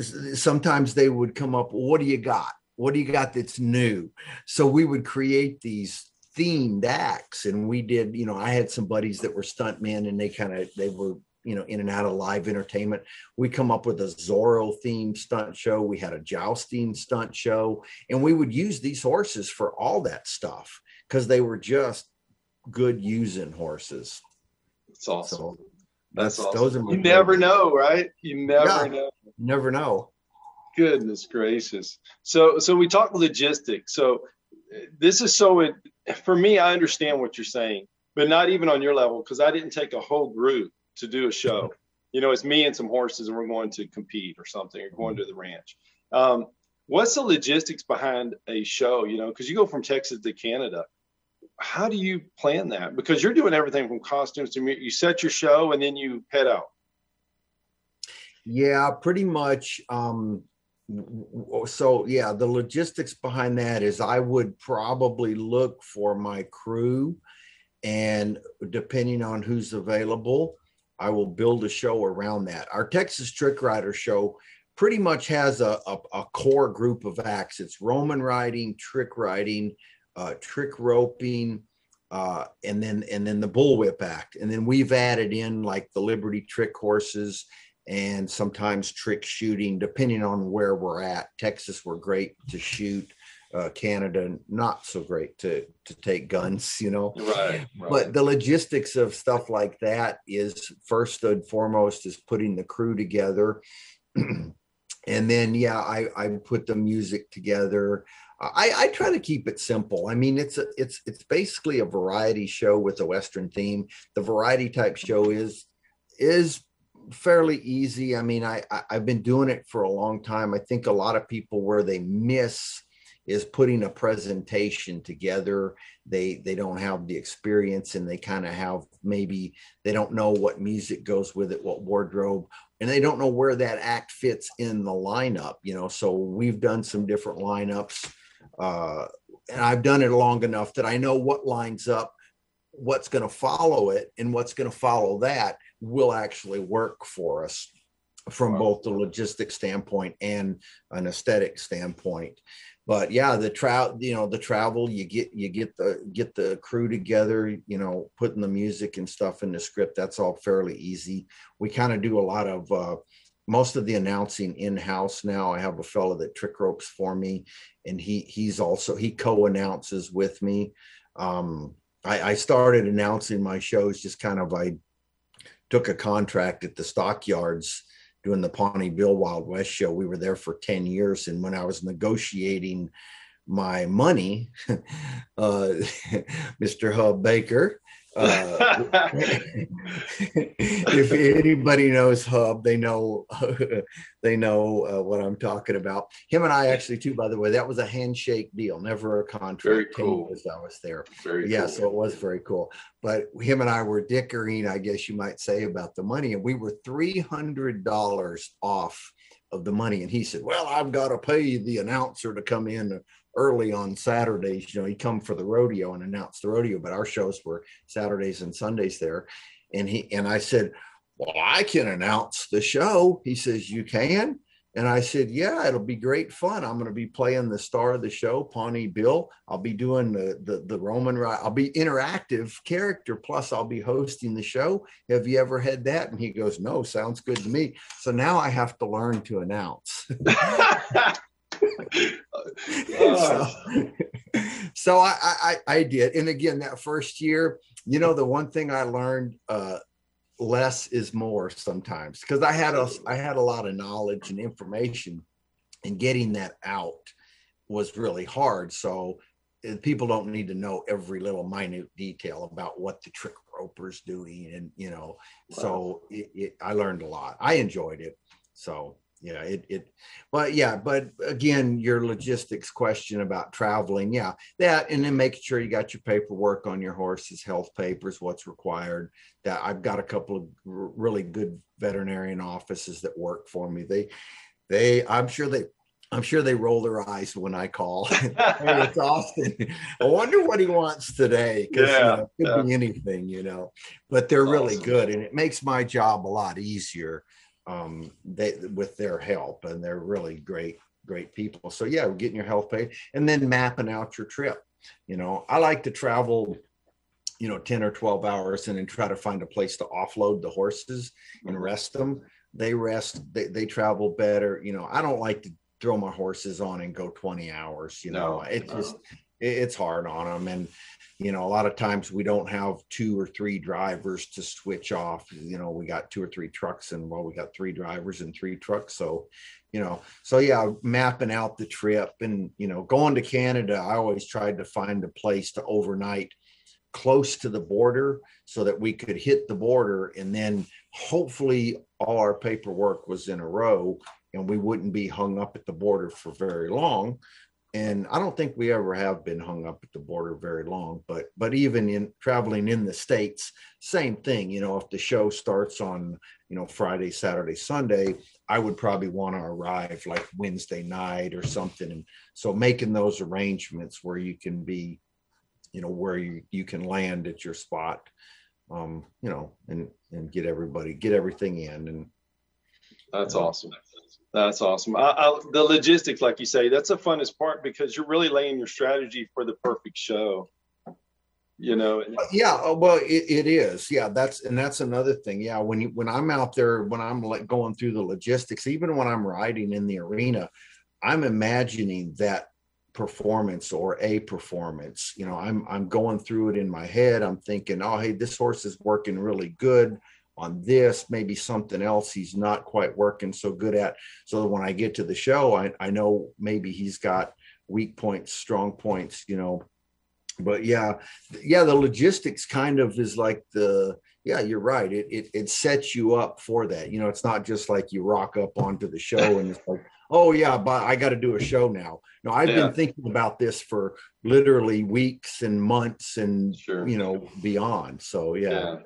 sometimes they would come up, what do you got? What do you got that's new? So we would create these themed acts and we did you know i had some buddies that were stuntmen and they kind of they were you know in and out of live entertainment we come up with a zorro themed stunt show we had a jousting stunt show and we would use these horses for all that stuff because they were just good using horses it's awesome so that's, awesome. those are you never know right you never yeah, know never know goodness gracious so so we talked logistics so this is so it, for me i understand what you're saying but not even on your level because i didn't take a whole group to do a show. You know, it's me and some horses, and we're going to compete or something, or going to the ranch. Um, what's the logistics behind a show? You know, because you go from Texas to Canada. How do you plan that? Because you're doing everything from costumes to you set your show and then you head out. Yeah, pretty much. Um, so yeah, the logistics behind that is I would probably look for my crew, and depending on who's available, I will build a show around that. Our Texas Trick Rider show pretty much has a, a, a core group of acts. It's Roman riding, trick riding, uh, trick roping, uh, and then and then the bullwhip act. And then we've added in like the Liberty trick horses and sometimes trick shooting, depending on where we're at. Texas, we're great to shoot uh, Canada not so great to to take guns, you know. Right, right, But the logistics of stuff like that is first and foremost is putting the crew together, and then yeah, I I put the music together. I, I try to keep it simple. I mean, it's a, it's it's basically a variety show with a western theme. The variety type show is is fairly easy. I mean, I, I have been doing it for a long time. I think a lot of people where they miss is putting a presentation together they they don't have the experience and they kind of have maybe they don't know what music goes with it what wardrobe and they don't know where that act fits in the lineup you know so we've done some different lineups uh, and i've done it long enough that i know what lines up what's going to follow it and what's going to follow that will actually work for us from wow. both the logistic standpoint and an aesthetic standpoint but yeah the travel you know the travel you get you get the get the crew together you know putting the music and stuff in the script that's all fairly easy we kind of do a lot of uh most of the announcing in house now i have a fellow that trick ropes for me and he he's also he co-announces with me um i i started announcing my shows just kind of i took a contract at the stockyards doing the Pawnee Bill Wild West show. We were there for 10 years. And when I was negotiating my money, uh, Mr. Hub Baker, uh, if anybody knows Hub, they know they know uh, what I'm talking about. Him and I actually too, by the way, that was a handshake deal, never a contract. Very cool. As I was there. Very yeah, cool. so it was very cool. But him and I were dickering, I guess you might say, about the money, and we were three hundred dollars off of the money. And he said, "Well, I've got to pay the announcer to come in early on Saturdays. You know, he'd come for the rodeo and announce the rodeo, but our shows were Saturdays and Sundays there. And he and I said, Well, I can announce the show. He says, You can? And I said, Yeah, it'll be great fun. I'm going to be playing the star of the show, Pawnee Bill. I'll be doing the the, the Roman I'll be interactive character, plus I'll be hosting the show. Have you ever had that? And he goes, No, sounds good to me. So now I have to learn to announce. so, so I, I, I did, and again that first year, you know, the one thing I learned, uh, less is more sometimes because I had a I had a lot of knowledge and information, and getting that out was really hard. So uh, people don't need to know every little minute detail about what the trick roper's doing, and you know. Wow. So it, it, I learned a lot. I enjoyed it. So yeah it it but yeah but again your logistics question about traveling yeah that and then making sure you got your paperwork on your horse's health papers what's required that i've got a couple of really good veterinarian offices that work for me they they i'm sure they I'm sure they roll their eyes when I call. it's Austin. I wonder what he wants today. Because yeah, you know, it could yeah. be anything, you know. But they're really good, and it makes my job a lot easier um, they with their help, and they're really great, great people. So yeah, getting your health paid, and then mapping out your trip. You know, I like to travel, you know, ten or twelve hours, and then try to find a place to offload the horses and mm-hmm. rest them. They rest. They they travel better. You know, I don't like to throw my horses on and go 20 hours you know no, it no. just it's hard on them and you know a lot of times we don't have two or three drivers to switch off. You know we got two or three trucks and well we got three drivers and three trucks. So you know so yeah mapping out the trip and you know going to canada i always tried to find a place to overnight close to the border so that we could hit the border and then hopefully all our paperwork was in a row and we wouldn't be hung up at the border for very long and I don't think we ever have been hung up at the border very long. But but even in traveling in the states, same thing. You know, if the show starts on you know Friday, Saturday, Sunday, I would probably want to arrive like Wednesday night or something. And so making those arrangements where you can be, you know, where you you can land at your spot, um, you know, and and get everybody get everything in and. That's awesome. That's awesome. I, I, the logistics, like you say, that's the funnest part because you're really laying your strategy for the perfect show. You know. Uh, yeah. Oh, well, it, it is. Yeah. That's and that's another thing. Yeah. When you when I'm out there, when I'm like going through the logistics, even when I'm riding in the arena, I'm imagining that performance or a performance. You know, I'm I'm going through it in my head. I'm thinking, oh, hey, this horse is working really good on this, maybe something else he's not quite working so good at. So when I get to the show, I, I know maybe he's got weak points, strong points, you know. But yeah, yeah, the logistics kind of is like the yeah, you're right. It, it it sets you up for that. You know, it's not just like you rock up onto the show and it's like, oh yeah, but I got to do a show now. No, I've yeah. been thinking about this for literally weeks and months and sure. you know beyond. So yeah. yeah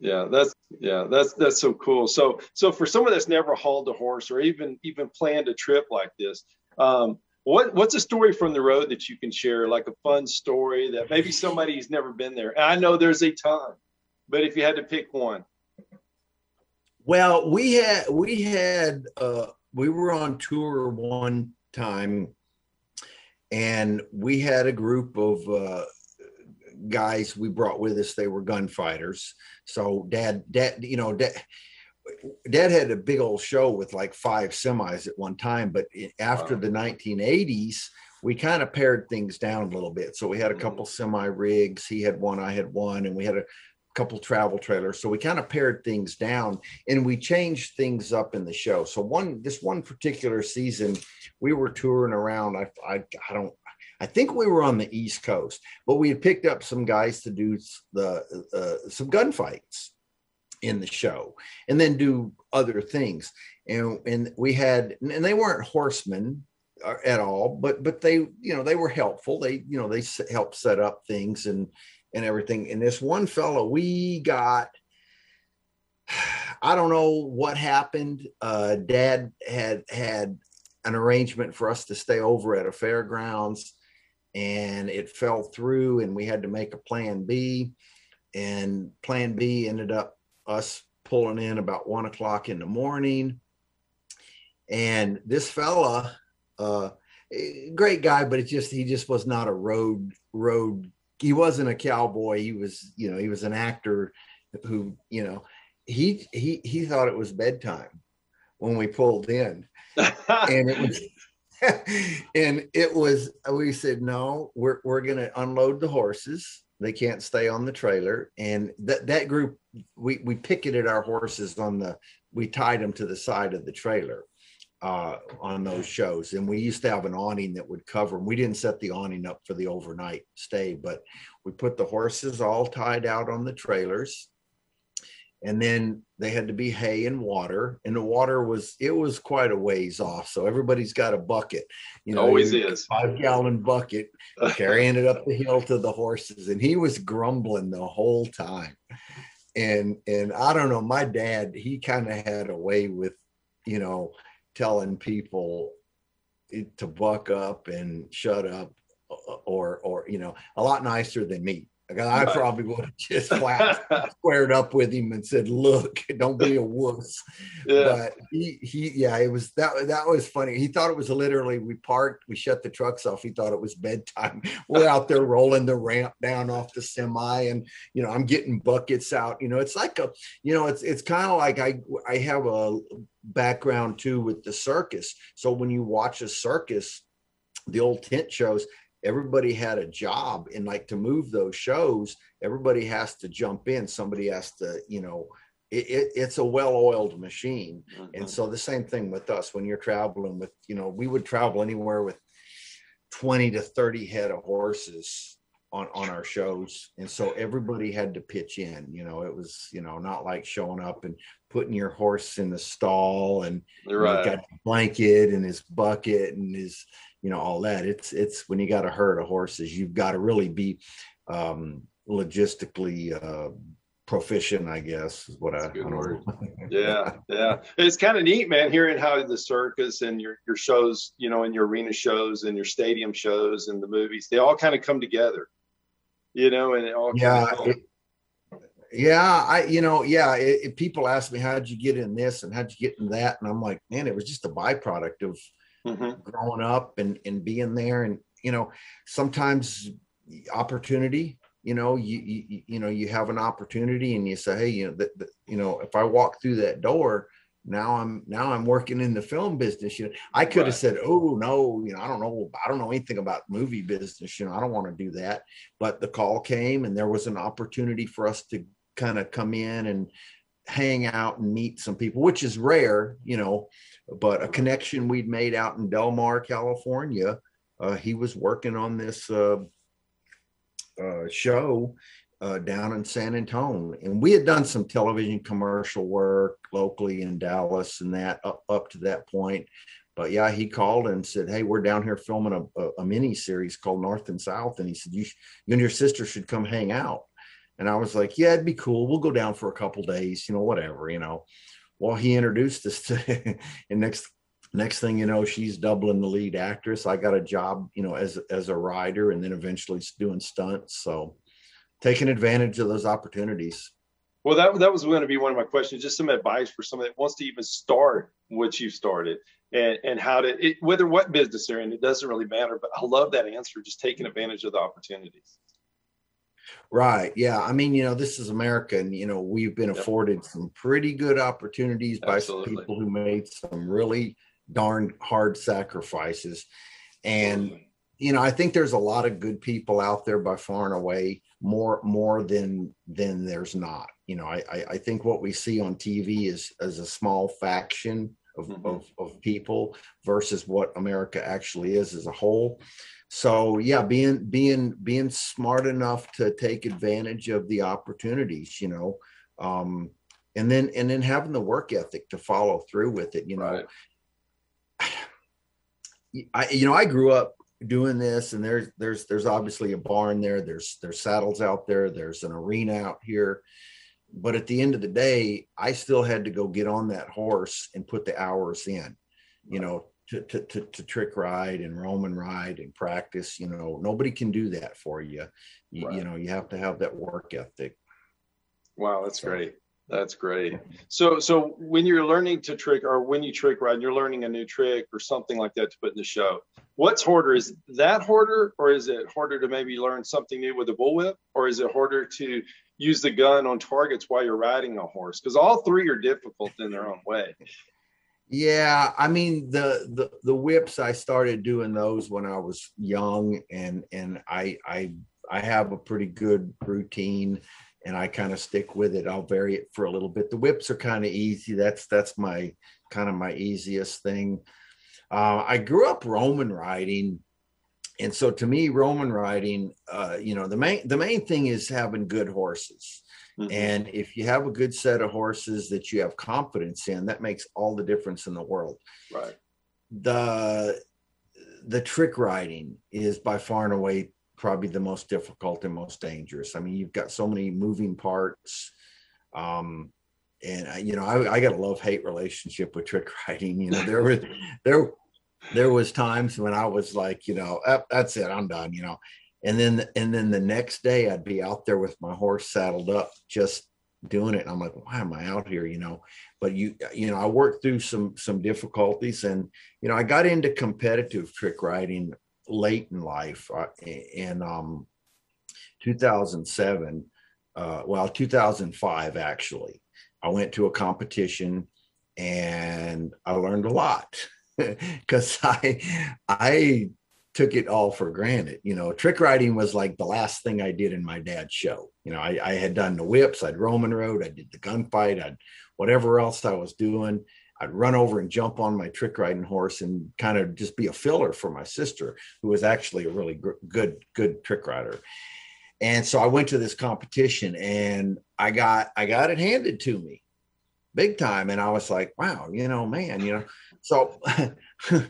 yeah that's yeah that's that's so cool. So so for someone that's never hauled a horse or even even planned a trip like this um what what's a story from the road that you can share like a fun story that maybe somebody's never been there? And i know there's a ton but if you had to pick one. Well we had we had uh we were on tour one time and we had a group of uh guys we brought with us they were gunfighters so dad dad you know dad dad had a big old show with like five semis at one time but after wow. the 1980s we kind of pared things down a little bit so we had a couple mm-hmm. semi rigs he had one i had one and we had a couple travel trailers so we kind of pared things down and we changed things up in the show so one this one particular season we were touring around i i, I don't I think we were on the East Coast, but we had picked up some guys to do the uh, some gunfights in the show, and then do other things. And and we had, and they weren't horsemen uh, at all, but but they you know they were helpful. They you know they helped set up things and and everything. And this one fellow we got. I don't know what happened. Uh, Dad had had an arrangement for us to stay over at a fairgrounds and it fell through and we had to make a plan B. And plan B ended up us pulling in about one o'clock in the morning. And this fella, uh, great guy, but it just he just was not a road road. He wasn't a cowboy. He was, you know, he was an actor who, you know, he he he thought it was bedtime when we pulled in, and it was and it was we said no we're, we're going to unload the horses they can't stay on the trailer and that that group we we picketed our horses on the we tied them to the side of the trailer uh, on those shows. And we used to have an awning that would cover them. We didn't set the awning up for the overnight stay, but we put the horses all tied out on the trailers. And then they had to be hay and water, and the water was it was quite a ways off. So everybody's got a bucket, you know, Always is. five gallon bucket, carrying it up the hill to the horses, and he was grumbling the whole time. And and I don't know, my dad, he kind of had a way with, you know, telling people to buck up and shut up uh, or or you know a lot nicer than me I probably would have just flat squared up with him and said, "Look, don't be a wuss." Yeah. But he, he, yeah, it was that. That was funny. He thought it was literally we parked, we shut the trucks off. He thought it was bedtime. We're out there rolling the ramp down off the semi, and you know, I'm getting buckets out. You know, it's like a, you know, it's it's kind of like I I have a background too with the circus. So when you watch a circus, the old tent shows everybody had a job and like to move those shows everybody has to jump in. Somebody has to you know it, it, it's a well-oiled machine. Mm-hmm. and so the same thing with us. When you're traveling with you know we would travel anywhere with 20 to 30 head of horses on on our shows. And so everybody had to pitch in. You know it was you know not like showing up and putting your horse in the stall and right. you got a blanket and his bucket and his you know all that. It's it's when you got a herd of horses you've got to really be um logistically uh proficient i guess is what i, I yeah yeah. It's kind of neat man hearing how the circus and your your shows you know and your arena shows and your stadium shows and the movies they all kind of come together you know and it all yeah it, yeah i you know yeah it, people ask me how'd you get in this and how'd you get in that? And i'm like man it was just a byproduct of mm-hmm. growing up and and being there and you know sometimes opportunity you know you, you you know you have an opportunity and you say hey you know that you know if i walk through that door now i'm now i'm working in the film business you know i could right. have said oh no you know i don't know i don't know anything about movie business you know i don't want to do that but the call came and there was an opportunity for us to kind of come in and hang out and meet some people which is rare you know but a connection we'd made out in Del Mar, California. Uh, he was working on this uh, uh, show uh, down in San Antonio, and we had done some television commercial work locally in Dallas and that up, up to that point. But yeah, he called and said, "Hey, we're down here filming a, a, a mini series called North and South," and he said, "You, you and your sister should come hang out." And I was like, "Yeah, it'd be cool. We'll go down for a couple days, you know, whatever, you know." Well, he introduced us to, and next next thing you know, she's doubling the lead actress. I got a job, you know, as as a writer, and then eventually doing stunts. So, taking advantage of those opportunities. Well, that that was going to be one of my questions. Just some advice for somebody that wants to even start what you started, and and how to it, whether what business they're in, it doesn't really matter. But I love that answer. Just taking advantage of the opportunities. Right. Yeah. I mean, you know, this is America, and you know, we've been afforded some pretty good opportunities by some people who made some really darn hard sacrifices. And Absolutely. you know, I think there's a lot of good people out there by far and away, more more than than there's not. You know, I I, I think what we see on TV is as a small faction of, mm-hmm. of, of people versus what America actually is as a whole. So yeah being being being smart enough to take advantage of the opportunities you know um and then and then having the work ethic to follow through with it you know. Right. i you know i grew up doing this and there's there's there's obviously a barn there. There's there's saddles out there. There's an arena out here but at the end of the day i still had to go get on that horse and put the hours in you know to, to, to, to, trick ride and Roman ride and practice. You know, nobody can do that for you. You, right. you know, you have to have that work ethic. Wow, that's so. great. That's great. So, so when you're learning to trick, or when you trick ride, and you're learning a new trick or something like that to put in the show. What's harder? Is that harder, or is it harder to maybe learn something new with a bullwhip, or is it harder to use the gun on targets while you're riding a horse? Because all three are difficult in their own way. Yeah, I mean the the the whips I started doing those when I was young and and I I I have a pretty good routine and I kind of stick with it. I'll vary it for a little bit. The whips are kind of easy. That's that's my kind of my easiest thing. Uh, I grew up Roman riding, and so to me, Roman riding, uh, you know, the main the main thing is having good horses. Mm-hmm. And if you have a good set of horses that you have confidence in, that makes all the difference in the world. Right. The the trick riding is by far and away probably the most difficult and most dangerous. I mean, you've got so many moving parts. Um, and you know, I, I got a love hate relationship with trick riding. You know, there was there there was times when I was like, you know, oh, that's it, I'm done. You know, and then and then the next day I'd be out there with my horse saddled up, just doing it. And I'm like, why am I out here? You know, but you you know, I worked through some some difficulties, and you know, I got into competitive trick riding late in life. Uh, in um, 2007, uh, well, 2005 actually I went to a competition and I learned a lot because I I took it all for granted. You know, trick riding was like the last thing I did in my dad's show. You know, I, I had done the whips, I'd Roman road, I did the gunfight, I'd whatever else I was doing. I'd run over and jump on my trick riding horse and kind of just be a filler for my sister, who was actually a really good, good trick rider. And so I went to this competition and I got I got it handed to me big time. And I was like, wow, you know, man, you know. So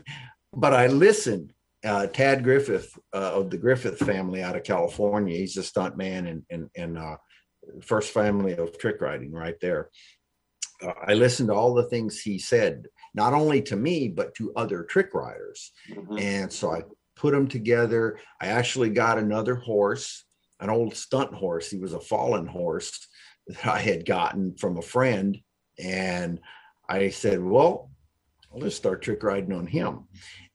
but I listened. Uh, Tad Griffith uh, of the Griffith family out of California. He's a stunt man and and and uh, first family of trick riding right there. Uh, I listened to all the things he said, not only to me but to other trick riders, mm-hmm. and so I put them together. I actually got another horse an old stunt horse. He was a fallen horse that I had gotten from a friend. And I said, well, I'll just start trick riding on him.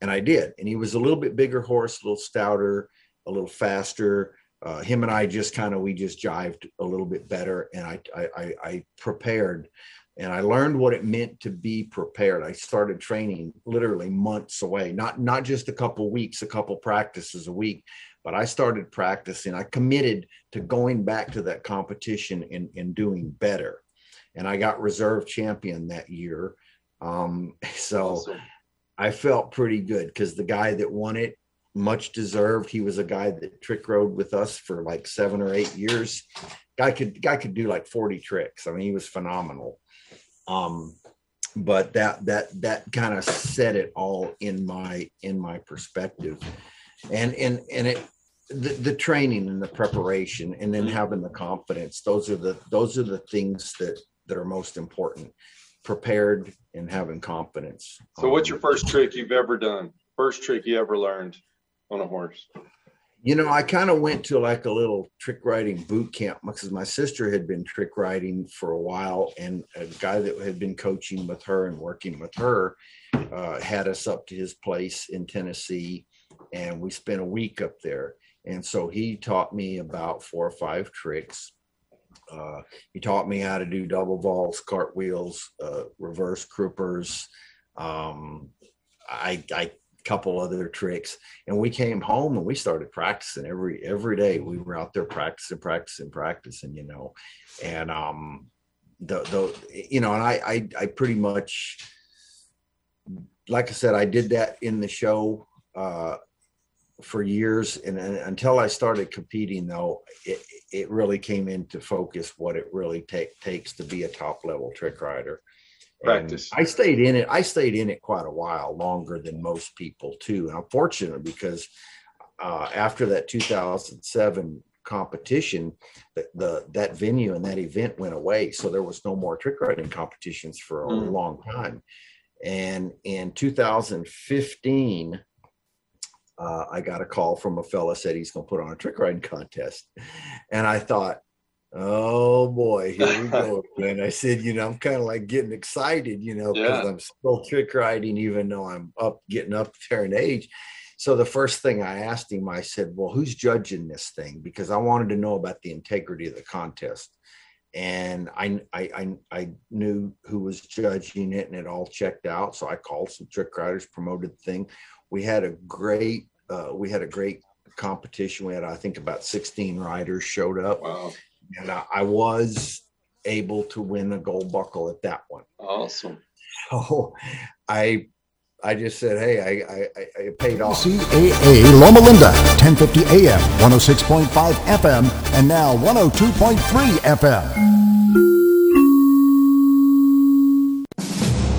And I did. And he was a little bit bigger horse, a little stouter, a little faster. Uh, him and I just kind of, we just jived a little bit better. And I, I, I prepared and I learned what it meant to be prepared. I started training literally months away, not, not just a couple weeks, a couple practices a week, but I started practicing. I committed to going back to that competition and, and doing better. And I got reserve champion that year. Um, so awesome. I felt pretty good because the guy that won it, much deserved. He was a guy that trick rode with us for like seven or eight years. Guy could guy could do like 40 tricks. I mean, he was phenomenal. Um, but that that that kind of set it all in my in my perspective and and and it the, the training and the preparation and then having the confidence those are the those are the things that that are most important prepared and having confidence so what's your first trick you've ever done first trick you ever learned on a horse you know i kind of went to like a little trick riding boot camp because my sister had been trick riding for a while and a guy that had been coaching with her and working with her uh, had us up to his place in tennessee and we spent a week up there. And so he taught me about four or five tricks. Uh, he taught me how to do double vaults, cartwheels, uh, reverse cruppers. Um, I, I couple other tricks and we came home and we started practicing every every day we were out there practicing practicing practicing you know and um the the you know and i i, I pretty much like i said i did that in the show uh for years and, and, until I started competing though it, it really came into focus what it really take, takes to be a top level trick rider. Practice. And I stayed in it I stayed in it quite a while longer than most people too. And I'm fortunate because uh, after that 2007 competition the, the, that venue and that event went away so there was no more trick riding competitions for a mm. long time. And in 2015 uh, I got a call from a fella said he's going to put on a trick riding contest, and I thought, oh boy, here we go And I said, you know, I'm kind of like getting excited, you know, because yeah. I'm still trick riding, even though I'm up, getting up there in age. So the first thing I asked him, I said, well, who's judging this thing? Because I wanted to know about the integrity of the contest. And I, I, I, I knew who was judging it and it all checked out. So I called some trick riders, promoted the thing. We had a great uh, we had a great competition. We had, I think, about 16 riders showed up. Wow. And I, I was able to win a gold buckle at that one. Awesome. So I I just said, hey, I, I, I paid off. CAA Loma Linda, 1050 AM, 106.5 FM, and now 102.3 FM.